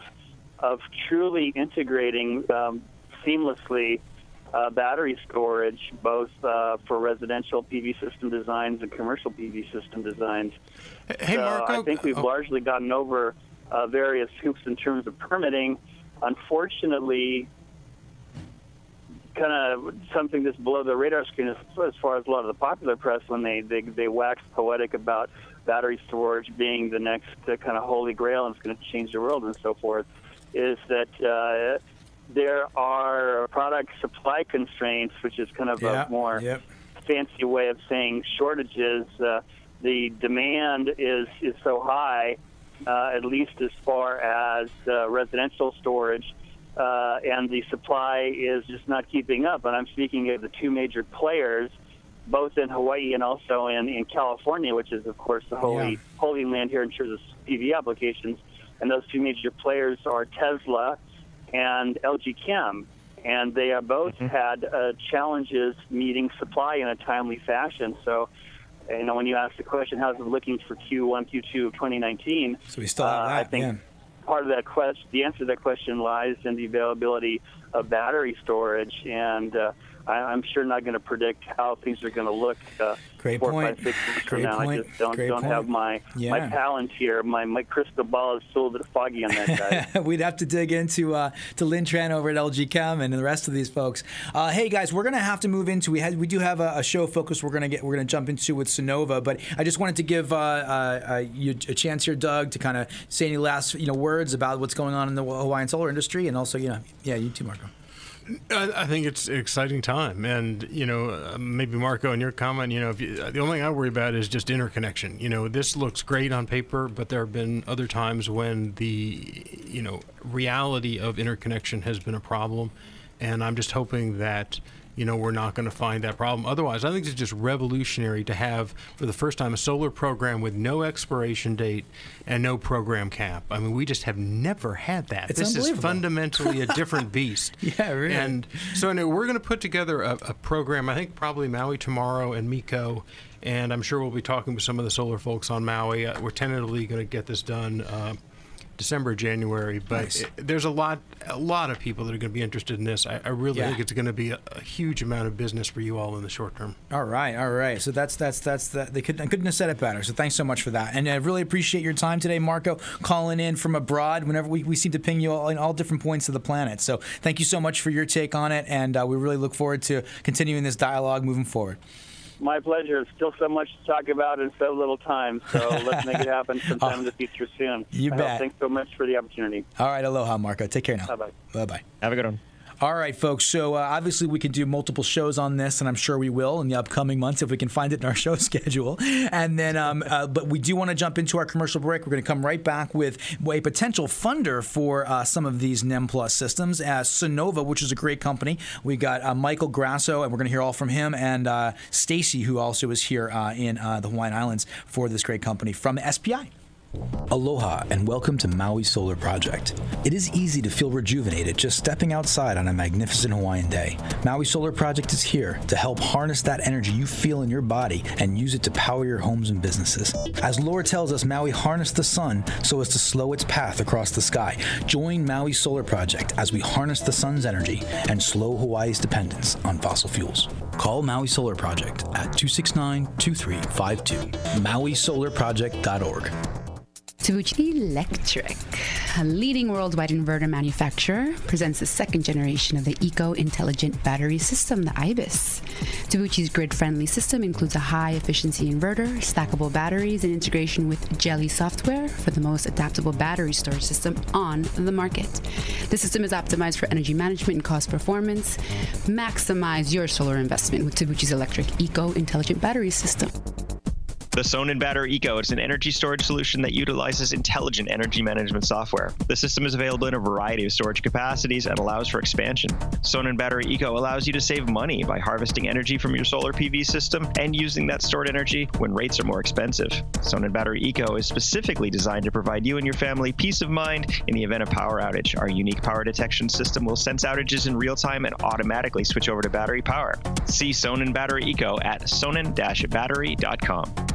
of truly integrating um, seamlessly uh, battery storage, both uh, for residential PV system designs and commercial PV system designs. Hey, so Marco, I think we've oh. largely gotten over uh, various hoops in terms of permitting. Unfortunately, kind of something that's below the radar screen as, far as a lot of the popular press when they, they, they wax poetic about battery storage being the next uh, kind of holy grail and it's going to change the world and so forth, is that uh, there are product supply constraints, which is kind of Yeah, a more yep. fancy way of saying shortages. Uh, the demand is is so high, uh, at least as far as uh, residential storage, uh, and the supply is just not keeping up. And I'm speaking of the two major players, both in Hawaii and also in, in California, which is of course the holy Yeah. holy land here in terms of PV applications. And those two major players are Tesla and LG Chem. And they are both had uh, challenges meeting supply in a timely fashion. So, you know, when you ask the question, how's it looking for Q1, Q2 of 2019? So we still have uh, that. I think part of that question, the answer to that question lies in the availability of battery storage. And uh, I, I'm sure not going to predict how things are going to look uh, Great four, point. five, six weeks Great from now. point. I just don't, Great don't point. have my my Yeah. talent here. My my crystal ball is still a bit foggy on that, guys. We'd have to dig into uh, to Lynn Tran over at LG Chem and the rest of these folks. Uh, hey guys, we're gonna have to move into we had we do have a, a show focus we're gonna get we're gonna jump into with Sunnova, but I just wanted to give uh, uh, uh, you a chance here, Doug, to kind of say any last you know words about what's going on in the Hawaiian solar industry, and also you know yeah you too, Marco. I, I think it's an exciting time, and you know, uh, maybe Marco, in your comment, you know, you, the only thing I worry about is just interconnection. You know, this looks great on paper, but there have been other times when the, you know, reality of interconnection has been a problem, and I'm just hoping that. You know, we're not going to find that problem. Otherwise, I think it's just revolutionary to have, for the first time, a solar program with no expiration date and no program cap. I mean, we just have never had that. It's this is fundamentally a different beast. Yeah, really. And so anyway, we're going to put together a, a program. I think probably Maui tomorrow and MECO, and I'm sure we'll be talking with some of the solar folks on Maui. Uh, we're tentatively going to get this done. Uh, December, January, but Nice. it, there's a lot, a lot of people that are going to be interested in this. I, I really Yeah. think it's going to be a, a huge amount of business for you all in the short term. All right, all right. So that's that's that's that. They couldn't I couldn't have said it better. So thanks so much for that, and I really appreciate your time today, Marco, calling in from abroad. Whenever we, we seem to ping you all in all different points of the planet. So thank you so much for your take on it, and uh, we really look forward to continuing this dialogue moving forward. My pleasure. Still so much to talk about in so little time. So let's make it happen sometime in the future soon. You I bet. Thanks so much for the opportunity. All right, aloha, Marco. Take care now. Bye-bye. Bye bye. Have a good one. All right, folks. So uh, obviously we can do multiple shows on this, and I'm sure we will in the upcoming months if we can find it in our show schedule. And then, um, uh, but we do want to jump into our commercial break. We're going to come right back with a potential funder for uh, some of these NEM Plus systems, as Sunnova, which is a great company. We got uh, Michael Grasso, and we're going to hear all from him, and uh, Stacy, who also is here uh, in uh, the Hawaiian Islands for this great company from SPI. Aloha and welcome to Maui Solar Project. It is easy to feel rejuvenated just stepping outside on a magnificent Hawaiian day. Maui Solar Project is here to help harness that energy you feel in your body and use it to power your homes and businesses. As lore tells us, Maui harnessed the sun so as to slow its path across the sky. Join Maui Solar Project as we harness the sun's energy and slow Hawaii's dependence on fossil fuels. Call Maui Solar Project at 269 2352. MauiSolarProject.org. Tabuchi Electric, a leading worldwide inverter manufacturer, presents the second generation of the Eco Intelligent Battery System, the IBIS. Tabuchi's grid friendly system includes a high efficiency inverter, stackable batteries, and integration with Geli software for the most adaptable battery storage system on the market. The system is optimized for energy management and cost performance. Maximize your solar investment with Tabuchi's electric Eco Intelligent Battery System. The Sonnen Battery Eco is an energy storage solution that utilizes intelligent energy management software. The system is available in a variety of storage capacities and allows for expansion. Sonnen Battery Eco allows you to save money by harvesting energy from your solar PV system and using that stored energy when rates are more expensive. Sonnen Battery Eco is specifically designed to provide you and your family peace of mind in the event of power outage. Our unique power detection system will sense outages in real time and automatically switch over to battery power. See Sonnen Battery Eco at sonnen-battery.com.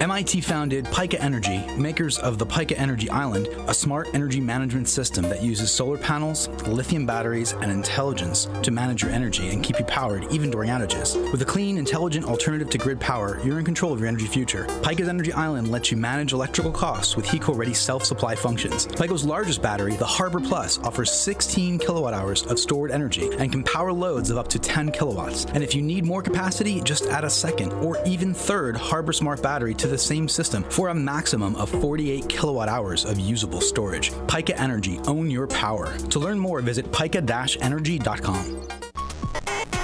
MIT founded Pika Energy, makers of the Pika Energy Island, a smart energy management system that uses solar panels, lithium batteries, and intelligence to manage your energy and keep you powered even during outages. With a clean, intelligent alternative to grid power, you're in control of your energy future. Pika's Energy Island lets you manage electrical costs with HECO ready self supply functions. Pika's largest battery, the Harbor Plus, offers 16 kilowatt hours of stored energy and can power loads of up to 10 kilowatts. And if you need more capacity, just add a second or even third Harbor Smart battery to to the same system for a maximum of 48 kilowatt hours of usable storage. Pika Energy, own your power. To learn more, visit pika-energy.com.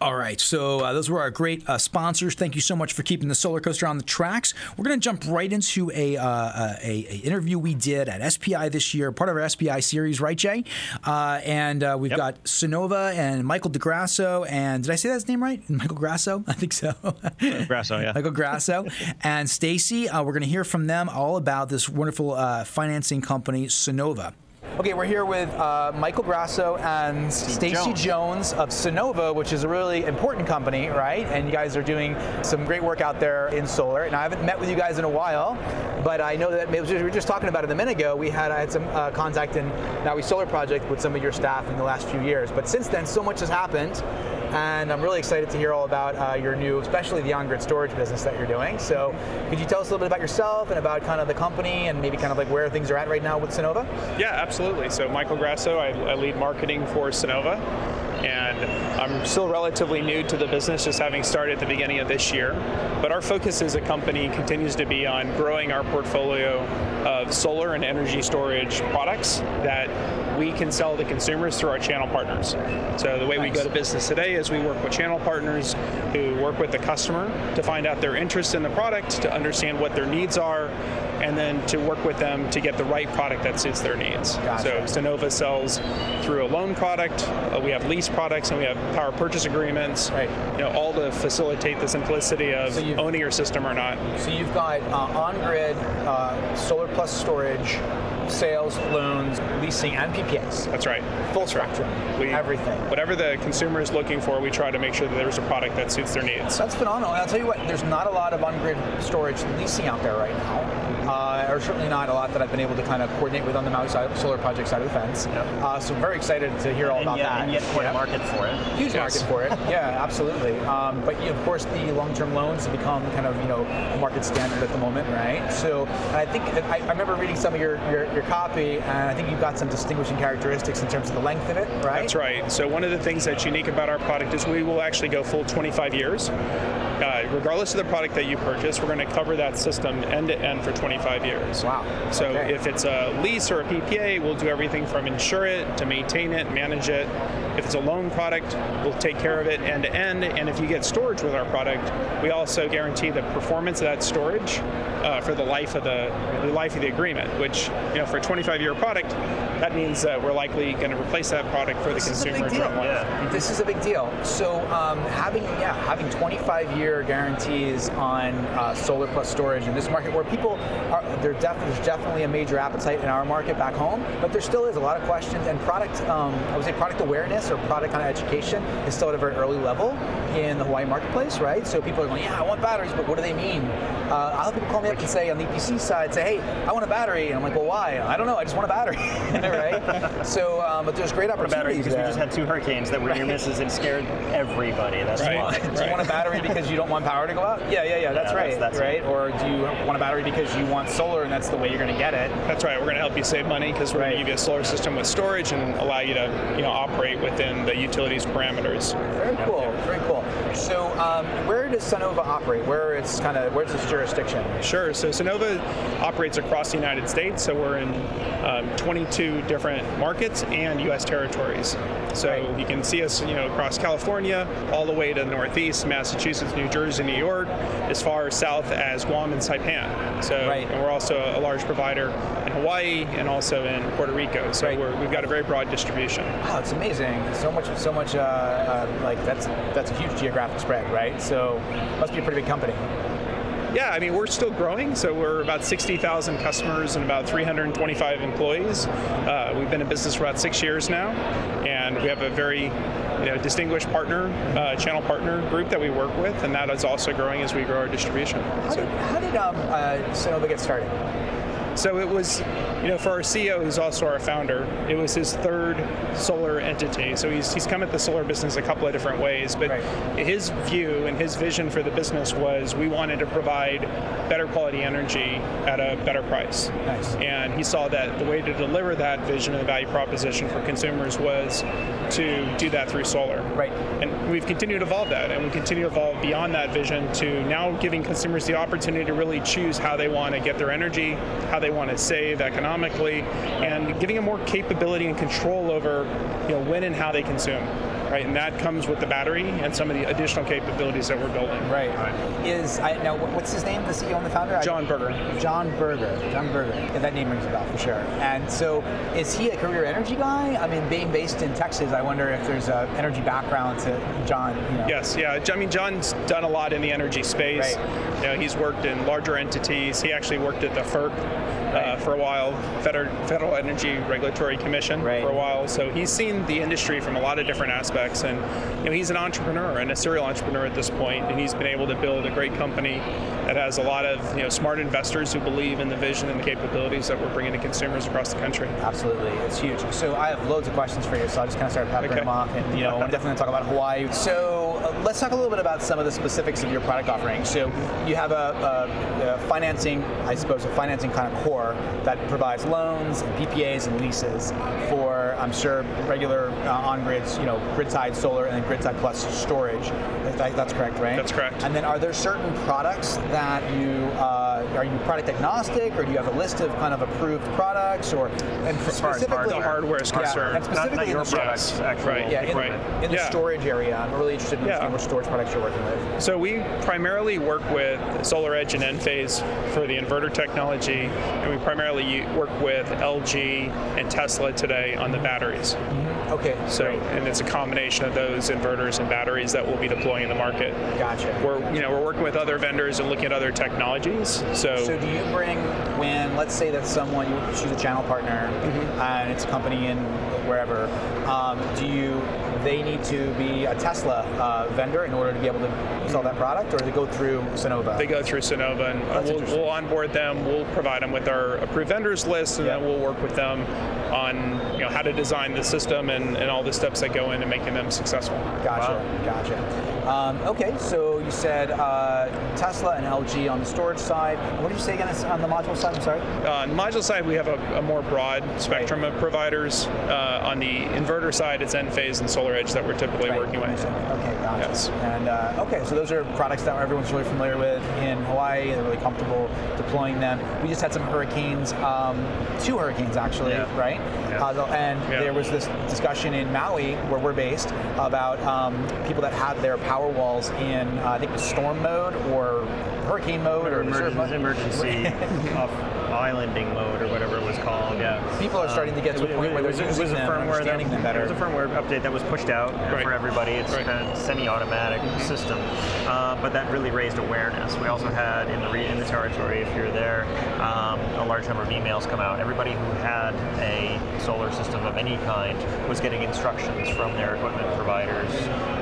All right, so uh, those were our great uh, sponsors. Thank you so much for keeping the solar coaster on the tracks. We're going to jump right into a, uh, a, a, interview we did at SPI this year, part of our SPI series, right, Jay? Uh, and uh, we've yep. got Sunnova and Michael DeGrasso, and did I say that name right? Michael Grasso, I think so. Grasso, yeah. Michael Grasso and Stacy. Uh, we're going to hear from them all about this wonderful financing company, Sunnova. Okay, we're here with uh, Michael Grasso and Stacy Jones. Jones. of Sunnova, which is a really important company, right? And you guys are doing some great work out there in solar. And I haven't met with you guys in a while, but I know that we were just talking about it a minute ago. We had I had some uh, contact in Maui Solar Project with some of your staff in the last few years. But since then, so much has happened and I'm really excited to hear all about uh, your new, especially the on-grid storage business that you're doing. So, could you tell us a little bit about yourself and about kind of the company and maybe kind of like where things are at right now with Sunnova? Yeah, absolutely. So, Michael Grasso, I, I lead marketing for Sunnova and I'm still relatively new to the business, just having started at the beginning of this year. But our focus as a company continues to be on growing our portfolio of solar and energy storage products that we can sell to consumers through our channel partners. So the way nice. we go to business today is we work with channel partners who work with the customer to find out their interest in the product, to understand what their needs are, and then to work with them to get the right product that suits their needs. Gotcha. So Sunnova sells through a loan product, uh, we have lease products, and we have power purchase agreements, right. you know, all to facilitate the simplicity of so owning your system or not. So you've got uh, on-grid uh, solar plus storage, sales, loans, leasing, and PPS. That's right. Full spectrum. We, everything. Whatever the consumer is looking for, we try to make sure that there's a product that suits their needs. That's phenomenal. And I'll tell you what, there's not a lot of on-grid storage leasing out there right now uh, or certainly not a lot that I've been able to kind of coordinate with on the Maui solar project side of the fence. Yep. Uh, so I'm very excited to hear all and about yet, that. And yet quite yep. a market for it. Huge yes. market for it. Yeah, absolutely. Um, but of course, the long-term loans have become kind of you know market standard at the moment, right? So I think I, I remember reading some of your, your, your copy, and I think you've got some distinguishing characteristics in terms of the length of it, right? That's right. So one of the things that's unique about our product is we will actually go full 25 years uh, regardless of the product that you purchase, we're going to cover that system end to end for 25 years. Wow. So okay. if it's a lease or a PPA, we'll do everything from insure it to maintain it, manage it. If it's a loan product, we'll take care of it end to end. And if you get storage with our product, we also guarantee the performance of that storage uh, for the life of the, the life of the agreement. Which you know, for a 25-year product, that means that we're likely going to replace that product for this the consumer. Is a big deal. Yeah. This is a big deal. So um, having yeah having 25 year year guarantees on uh, solar plus storage in this market where people are, def- there's definitely a major appetite in our market back home, but there still is a lot of questions and product, um, I would say product awareness or product kind of education is still at a very early level in the Hawaii marketplace, right? So people are going, yeah, I want batteries, but what do they mean? Uh, I'll have people call me up and say on the EPC side, say, hey, I want a battery. And I'm like, well, why? I don't know. I just want a battery, right? so, um, but there's great opportunities because we just had two hurricanes that were right. near misses and scared everybody. That's right. why. do you want a battery because you don't want power to go out? Yeah, yeah, yeah. That's yeah, right. That's, that's right. Or do you want a battery because you want solar and that's the way you're going to get it? That's right. We're going to help you save money because we're right. going to give you a solar system with storage and allow you to, you know, operate within the utilities parameters. Very cool. Very cool. So, um, where does Sunnova operate? Where it's kind of where's its jurisdiction? Sure. So Sunnova operates across the United States. So we're in um, 22 different markets and U.S. territories. So right. you can see us, you know, across California, all the way to the Northeast, Massachusetts, New Jersey, New York, as far south as Guam and Saipan. So right. and we're also a large provider in Hawaii and also in Puerto Rico. So right. we have got a very broad distribution. Wow, it's amazing. So much, so much. Uh, uh, like that's that's a huge geographic spread, right? So must be a pretty big company. Yeah, I mean, we're still growing. So we're about 60,000 customers and about 325 employees. Uh, we've been in business for about six years now, and we have a very you know, distinguished partner, uh, channel partner group that we work with, and that is also growing as we grow our distribution. How did, how did um, uh, Sunnova get started? So it was, you know, for our CEO, who's also our founder, it was his third solar entity. So he's, he's come at the solar business a couple of different ways. But Right. his view and his vision for the business was we wanted to provide better quality energy at a better price. Nice. And he saw that the way to deliver that vision and the value proposition for consumers was to do that through solar. Right. And we've continued to evolve that, and we continue to evolve beyond that vision to now giving consumers the opportunity to really choose how they want to get their energy, how they want to save economically, and giving them more capability and control over, you know, when and how they consume. Right, and that comes with the battery and some of the additional capabilities that we're building. Right. Is I now what- what's his name? The CEO and the founder? John Berger. John Berger. John Berger. Yeah, that name rings a bell for sure. And so, is he a career energy guy? I mean, being based in Texas, I wonder if there's a energy background to John. You know. Yes, yeah. I mean, John's done a lot in the energy space. Right. You know, he's worked in larger entities. He actually worked at the FERC uh, for a while, Federal, Federal Energy Regulatory Commission Right. for a while. So he's seen the industry from a lot of different aspects, and you know, he's an entrepreneur and a serial entrepreneur at this point, and he's been able to build a great company that has a lot of you know smart investors who believe in the vision and the capabilities that we're bringing to consumers across the country. Absolutely, it's huge. So I have loads of questions for you, so I'll just kind of start peppering Okay. them off, and you know, I'm definitely going to talk about Hawaii. So uh, let's talk a little bit about some of the specifics of your product offering. So you have a, a, a financing, I suppose, a financing kind of core that provides loans and PPAs and leases for, I'm sure, regular uh, on-grids, you know, grid-side solar and then grid-side plus storage. That- that's correct, right? That's correct. And then are there certain products that you uh, are you product agnostic, or do you have a list of kind of approved products, or and as specifically The hardware is Yeah, concerned. and Not, specifically not in your the products, Yes. actual Right. yeah, in, equipment. in the Yeah. storage area, I'm really interested in Yeah. understanding what storage products you're working with. So we primarily work with SolarEdge and Enphase for the inverter technology, and we primarily work with LG and Tesla today on the batteries. Okay, So, great. and it's a combination of those inverters and batteries that we'll be deploying in the market. Gotcha. We're, you know, we're working with other vendors and looking at other technologies. So, So do you bring when let's say that someone you choose a channel partner Mm-hmm. and it's a company in wherever, um, do you they need to be a Tesla uh, vendor in order to be able to sell that product, or do they go through Sonova? they go through Sonova, and uh, we'll, we'll onboard them. We'll provide them with our approved vendors list, and Yeah. then we'll work with them on you know how to design the system and, and all the steps that go into making them successful. Gotcha, gotcha. Um, okay, so you said uh, Tesla and LG on the storage side. What did you say again on the module side? I'm sorry. Uh, on the module side, we have a, a more broad spectrum of providers. Uh, on the inverter side, it's Enphase and SolarEdge that we're typically Right, working with. Okay, gotcha. Yes. And uh, okay, so those are products that everyone's really familiar with in Hawaii. They're really comfortable deploying them. We just had some hurricanes, um, two hurricanes actually, Yeah. right? Yeah. Uh, and Yeah. there was this discussion in Maui, where we're based, about um, people that had their power walls in, uh, I think, it was storm mode or hurricane mode or reserve emergency, emergency off islanding mode or whatever it was called. Yeah. People are starting to get to a point where they're was, using it was a firmware that, them better. It was a firmware update that was pushed out Right. for everybody. It's Right. a semi-automatic system, uh, but that really raised awareness. We also had in the re- in the territory, if you're there, um, a large number of emails come out. Everybody who had a solar system of any kind was getting instructions from their equipment providers,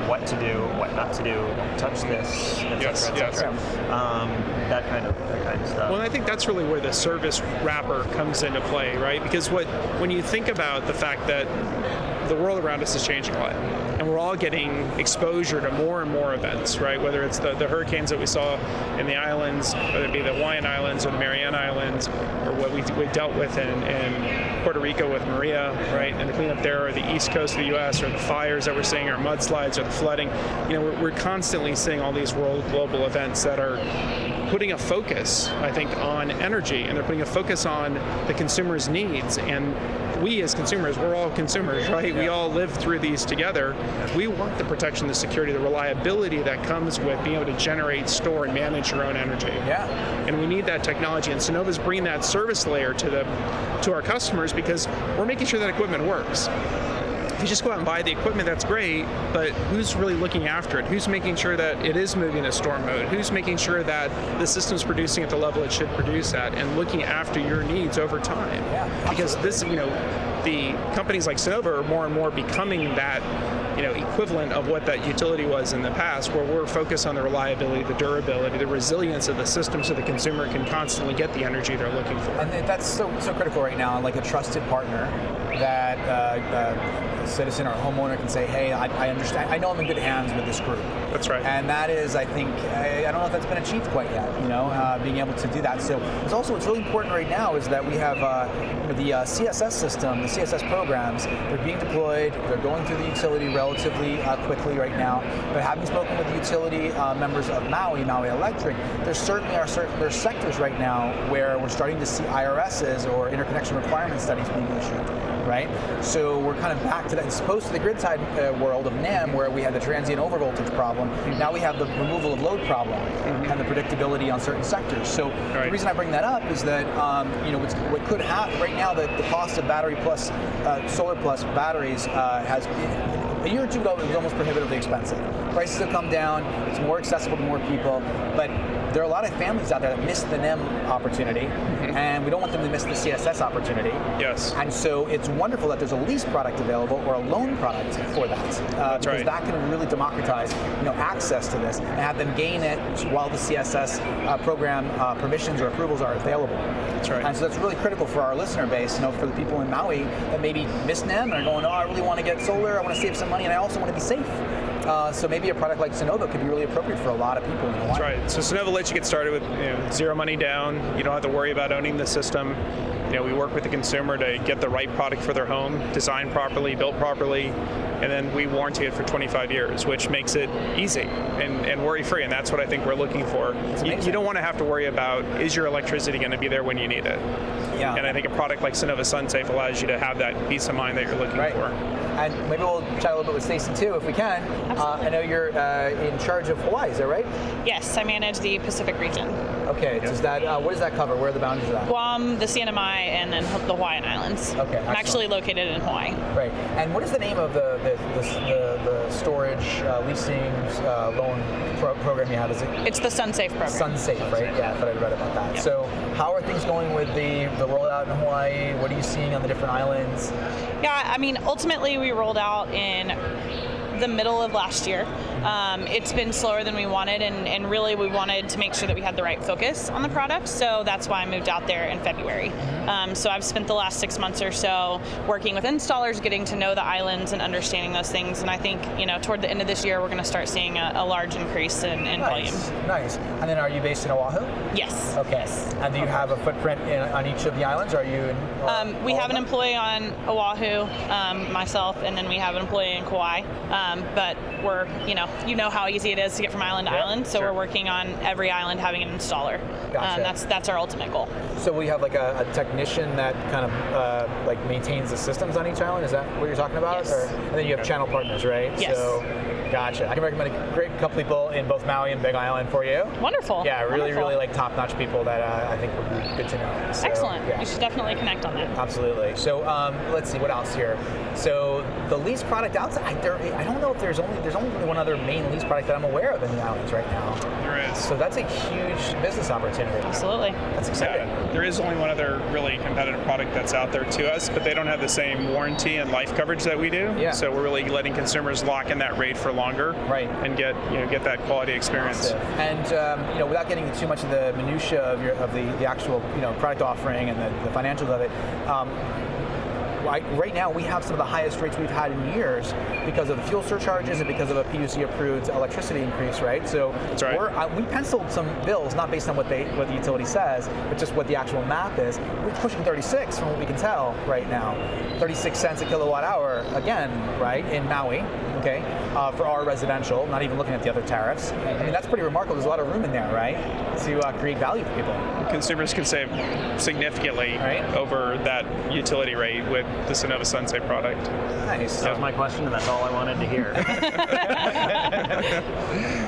what to do, what not to do, don't touch this, etc. Yes, yes. Um, that kind of that kind of stuff. Well, I think that's really where the service wrapper comes into play, right? Because what when you think about the fact that the world around us is changing a lot, and we're all getting exposure to more and more events, right? Whether it's the, the hurricanes that we saw in the islands, whether it be the Hawaiian Islands or the Mariana Islands, or what we, we dealt with in, in Puerto Rico with Maria, right? And the cleanup there, or the east coast of the U.S., or the fires that we're seeing, or mudslides, or the flooding. You know, we're, we're constantly seeing all these world global events that are putting a focus, I think, on energy, and they're putting a focus on the consumer's needs. And we, as consumers, we're all consumers, right? We all live through these together. We want the protection, the security, the reliability that comes with being able to generate, store, and manage your own energy. Yeah. And we need that technology. And Sunnova's bringing that service layer to the to our customers because we're making sure that equipment works. if you just go out and buy the equipment. That's great, but who's really looking after it? Who's making sure that it is moving to storm mode? Who's making sure that the system's producing at the level it should produce at, and looking after your needs over time? Yeah, because this, you know, the companies like Sunnova are more and more becoming that you know equivalent of what that utility was in the past where we're focused on the reliability the durability the resilience of the system so the consumer can constantly get the energy they're looking for. And that's so, so critical right now like a trusted partner that uh, uh, a citizen or a homeowner can say, hey, I, I, understand, I know I'm in good hands with this group. That's right. And that is, I think, I, I don't know if that's been achieved quite yet, you know, uh, being able to do that. So it's also, what's really important right now is that we have uh, the uh, CSS system, the CSS programs, they're being deployed, they're going through the utility relatively uh, quickly right now. But having spoken with the utility members of Maui, Maui Electric, there certainly are certain, there's sectors right now where we're starting to see IRSs or interconnection requirement studies being issued right? So we're kind of back to that, as opposed to the grid side uh, world of NEM, where we had the transient overvoltage problem. Mm-hmm. Now we have the removal of load problem mm-hmm. and the predictability on certain sectors. So right. the reason I bring that up is that um, you know what could happen right now. The, the cost of battery plus uh, solar plus batteries uh, has a year or two ago it was almost prohibitively expensive. Prices have come down. It's more accessible to more people, but there are a lot of families out there that miss the NEM opportunity. And we don't want them to miss the CSS opportunity. Yes. And so it's wonderful that there's a lease product available or a loan product for that. Uh, That's because right. that can really democratize, you know, access to this and have them gain it while the CSS uh, program uh, permissions or approvals are available. That's right. And so that's really critical for our listener base, you know, for the people in Maui that maybe miss NEM and are going, oh, I really want to get solar, I want to save some money, and I also want to be safe. Uh, so maybe a product like Sunnova could be really appropriate for a lot of people. That's right. So Sunnova lets you get started with you know, zero money down. You don't have to worry about owning the system. You know, we work with the consumer to get the right product for their home, designed properly, built properly, and then we warranty it for 25 years, which makes it easy and, and worry-free. And that's what I think we're looking for. You, you, don't want to have to worry about is your electricity going to be there when you need it. Yeah. And I think a product like Sunnova SunSafe allows you to have that peace of mind that you're looking right. for. And maybe we'll chat a little bit with Stacy too, if we can. Uh, I know you're uh, in charge of Hawaii, is that right? Yes, I manage the Pacific region. Okay, does that uh, what does that cover? Where are the boundaries of that? Guam, the CNMI, and then the Hawaiian Islands. Okay, excellent. I'm actually located in Hawaii. Right. And what is the name of the the, the, the, the storage uh, leasing uh, loan pro- program you have? Is it? It's the SunSafe program. SunSafe, right? Yeah, I thought I read about that. Yeah. So, how are things going with the the rollout in Hawaii? What are you seeing on the different islands? Yeah, I mean, ultimately we rolled out in the middle of last year. Um, it's been slower than we wanted, and, and, really we wanted to make sure that we had the right focus on the product. So that's why I moved out there in February. Um, so I've spent the last six months or so working with installers, getting to know the islands and understanding those things. And I think you know toward the end of this year we're going to start seeing a, a large increase in, in nice. volume. Nice. And then are you based in Oahu? Yes. Okay. Yes. And do you have a footprint in, on each of the islands? Or are you? In, um, we have an employee on Oahu, um, myself, and then we have an employee in Kauai. Um, but we're you know you know how easy it is to get from island to yep, island, so sure. we're working on every island having an installer. Gotcha. Um, that's that's our ultimate goal. So we have like a, a technician that kind of uh, like maintains the systems on each island. Is that what you're talking about? Yes. Or, and then you have channel partners, right? Yes. So, gotcha. I can recommend a great couple people in both Maui and Big Island for you. Wonderful. Yeah, really, Wonderful. really like top-notch people that uh, I think would be good to know. So, Excellent. Yeah. You should definitely connect on that. Absolutely. So um, let's see what else here. So the lease product outside there, I don't know if there's only there's only one other main lease product that I'm aware of in the islands right now. There is. So that's a huge business opportunity. Absolutely. That's exciting. Yeah, there is only one other really competitive product that's out there to us, but they don't have the same warranty and life coverage that we do. Yeah. So we're really letting consumers lock in that rate for longer. Right. And get you know get that quality experience. And um, you know, without getting into too much of the minutia of, your, of the, the actual you know product offering and the, the financials of it. Um, right, right now we have some of the highest rates we've had in years because of the fuel surcharges and because of a PUC approved electricity increase, right? So right. we're, uh, we penciled some bills, not based on what they what the utility says, but just what the actual math is. We're pushing 36 from what we can tell right now. 36 cents a kilowatt hour again, right, in Maui, okay, uh, for our residential, not even looking at the other tariffs. I mean, that's pretty remarkable. There's a lot of room in there, right, to uh, create value for people. Consumers can save significantly Right. over that utility rate with the Sunnova SunSafe product. Nice. That was my question, and that's all I wanted to hear.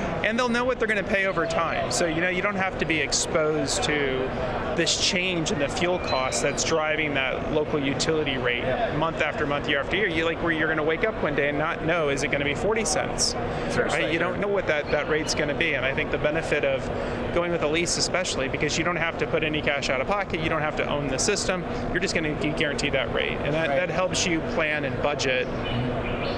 and they'll know what they're going to pay over time. So you know you don't have to be exposed to this change in the fuel cost that's driving that local utility rate yeah. month after month, year after year. You like where you're going to wake up one day and not know is it going to be 40 cents, right? You don't know what that that rate's going to be, and I think the benefit of going with a lease, especially because you don't have to put any cash out of pocket, you don't have to own the system, you're just going to guarantee that rate, and that, right. that helps you plan and budget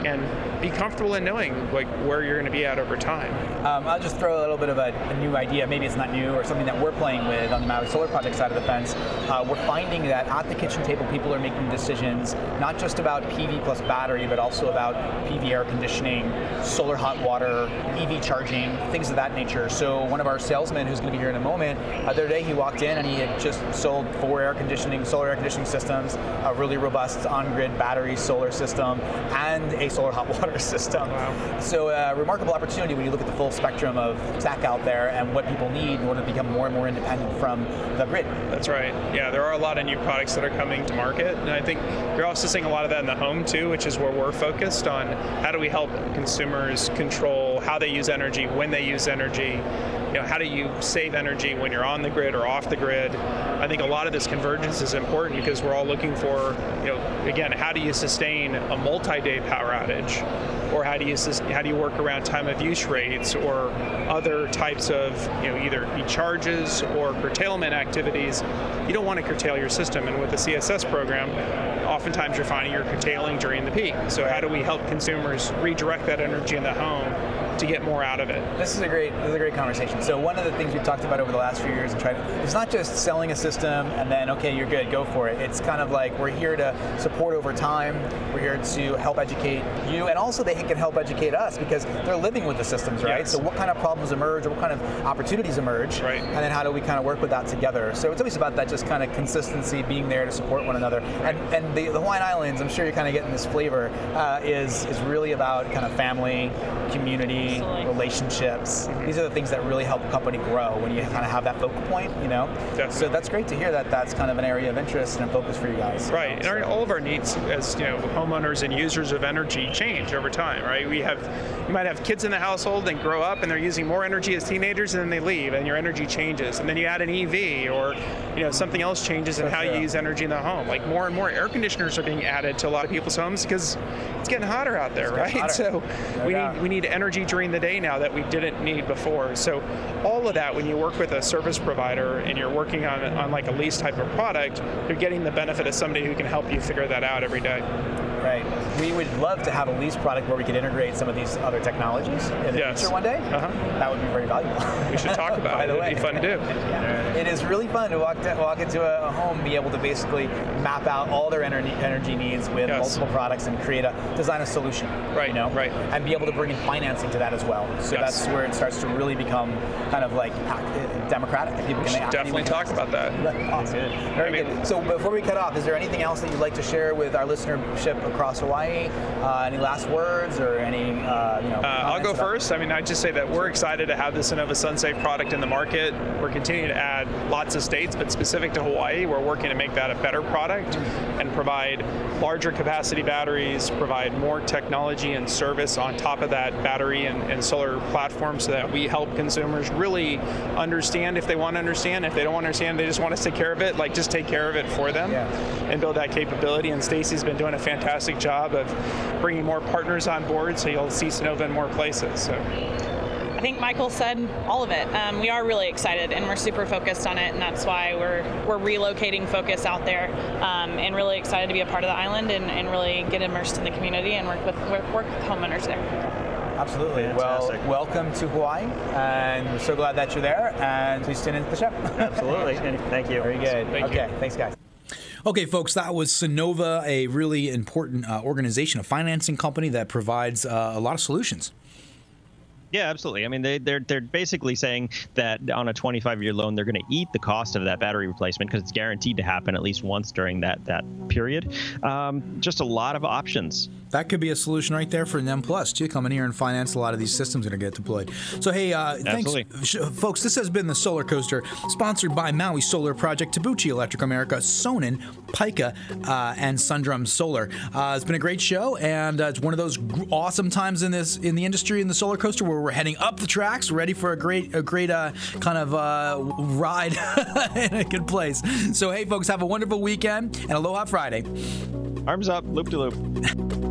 and be comfortable in knowing like where you're going to be at over time. Um, I'll just throw a little bit of a, a, new idea. Maybe it's not new or something that we're playing with on the Maui Solar Project side of the fence. Uh, we're finding that at the kitchen table, people are making decisions not just about PV plus battery, but also about PV air conditioning, solar hot water, EV charging, things of that nature. So one of our salesmen, who's going to be here in a moment, the other day he walked in and he had just sold four air conditioning, solar air conditioning systems, a really robust on-grid battery solar system, and a solar hot water system. Wow. So a uh, remarkable opportunity when you look at the full spectrum of tech out there and what people need in order to become more and more independent from the grid. That's right. Yeah, there are a lot of new products that are coming to market, and I think you're also seeing a lot of that in the home too, which is where we're focused on how do we help consumers control how they use energy, when they use energy, you know, how do you save energy when you're on the grid or off the grid? I think a lot of this convergence is important because we're all looking for, you know, again, how do you sustain a multi-day power outage, or how do you how do you work around time of use rates or other types of, you know, either charges or curtailment activities? You don't want to curtail your system, and with the CSS program, oftentimes you're finding you're curtailing during the peak. So how do we help consumers redirect that energy in the home to get more out of it. This is a great this is a great conversation. So one of the things we've talked about over the last few years and tried it's not just selling a system and then okay you're good go for it. It's kind of like we're here to support over time. We're here to help educate you and also they can help educate us because they're living with the systems, right? Yes. So what kind of problems emerge or what kind of opportunities emerge, right? And then how do we kind of work with that together? So it's always about that just kind of consistency, being there to support one another. Right. And and the, the, Hawaiian Islands, I'm sure you're kind of getting this flavor, uh, is is really about kind of family, community Absolutely. relationships. Mm-hmm. These are the things that really help a company grow when you kind of have that focal point, you know? Definitely. So that's great to hear that that's kind of an area of interest and focus for you guys. Right. And our, all of our needs as, you know, homeowners and users of energy change over time, right? We have, you might have kids in the household and grow up and they're using more energy as teenagers and then they leave and your energy changes. And then you add an EV or, you know, something else changes in how you use energy in the home. Like more and more air conditioners are being added to a lot of people's homes because it's getting hotter out there, right? Hotter. So no we doubt. need we need energy during the day now that we didn't need before. So all of that, when you work with a service provider and you're working on on like a lease type of product, you're getting the benefit of somebody who can help you figure that out every day. Right. We would love to have a lease product where we could integrate some of these other technologies in the yes. future one day. Uh-huh. That would be very valuable. We should talk about By it. The way. It'd be fun to do. yeah. It is really fun to walk to, walk into a, home, be able to basically map out all their energy energy needs with yes. multiple products and create a design a solution. Right. You know. Right. And be able to bring in financing to that as well. So yes. that's where it starts to really become kind of like democratic. That people can definitely talk about that. Awesome. Very I mean, good. So before we cut off, is there anything else that you'd like to share with our listenership across Hawaii? Uh, any last words or any, uh, you know? Uh, I'll go first. I mean, I'd just say that we're excited to have the Sunnova SunSafe product in the market. We're continuing to add lots of states, but specific to Hawaii, we're working to make that a better product and provide larger capacity batteries, provide more technology and service on top of that battery and, and solar platform so that we help consumers really understand if they want to understand. If they don't understand, they just want us to take care of it, like just take care of it for them yeah. and build that capability. And Stacy's been doing a fantastic job of bringing more partners on board so you'll see Sunnova in more places. So. I think Michael said all of it. Um, we are really excited and we're super focused on it, and that's why we're we're relocating focus out there, um, and really excited to be a part of the island and, and really get immersed in the community and work with work, work with homeowners there. Absolutely. Fantastic. Well, welcome to Hawaii, and we're so glad that you're there. And please tune into the show. Absolutely. Thank you. Very good. Thank okay. You. Thanks, guys. Okay, folks, that was Sunnova, a really important uh, organization, a financing company that provides uh, a lot of solutions. Yeah, absolutely. I mean, they, they're they're basically saying that on a 25-year loan, they're going to eat the cost of that battery replacement because it's guaranteed to happen at least once during that that period. Um, just a lot of options that could be a solution right there for NEM Plus to come in here and finance a lot of these systems that are get deployed. So hey, uh, thanks, folks. This has been the Solar Coaster, sponsored by Maui Solar Project, Tabuchi Electric America, Sonnen, Pika, uh, and Sundrum Solar. Uh, it's been a great show, and uh, it's one of those awesome times in this in the industry in the solar coaster where we're heading up the tracks, ready for a great, a great uh, kind of uh, ride in a good place. So, hey, folks, have a wonderful weekend and Aloha Friday. Arms up, loop de loop.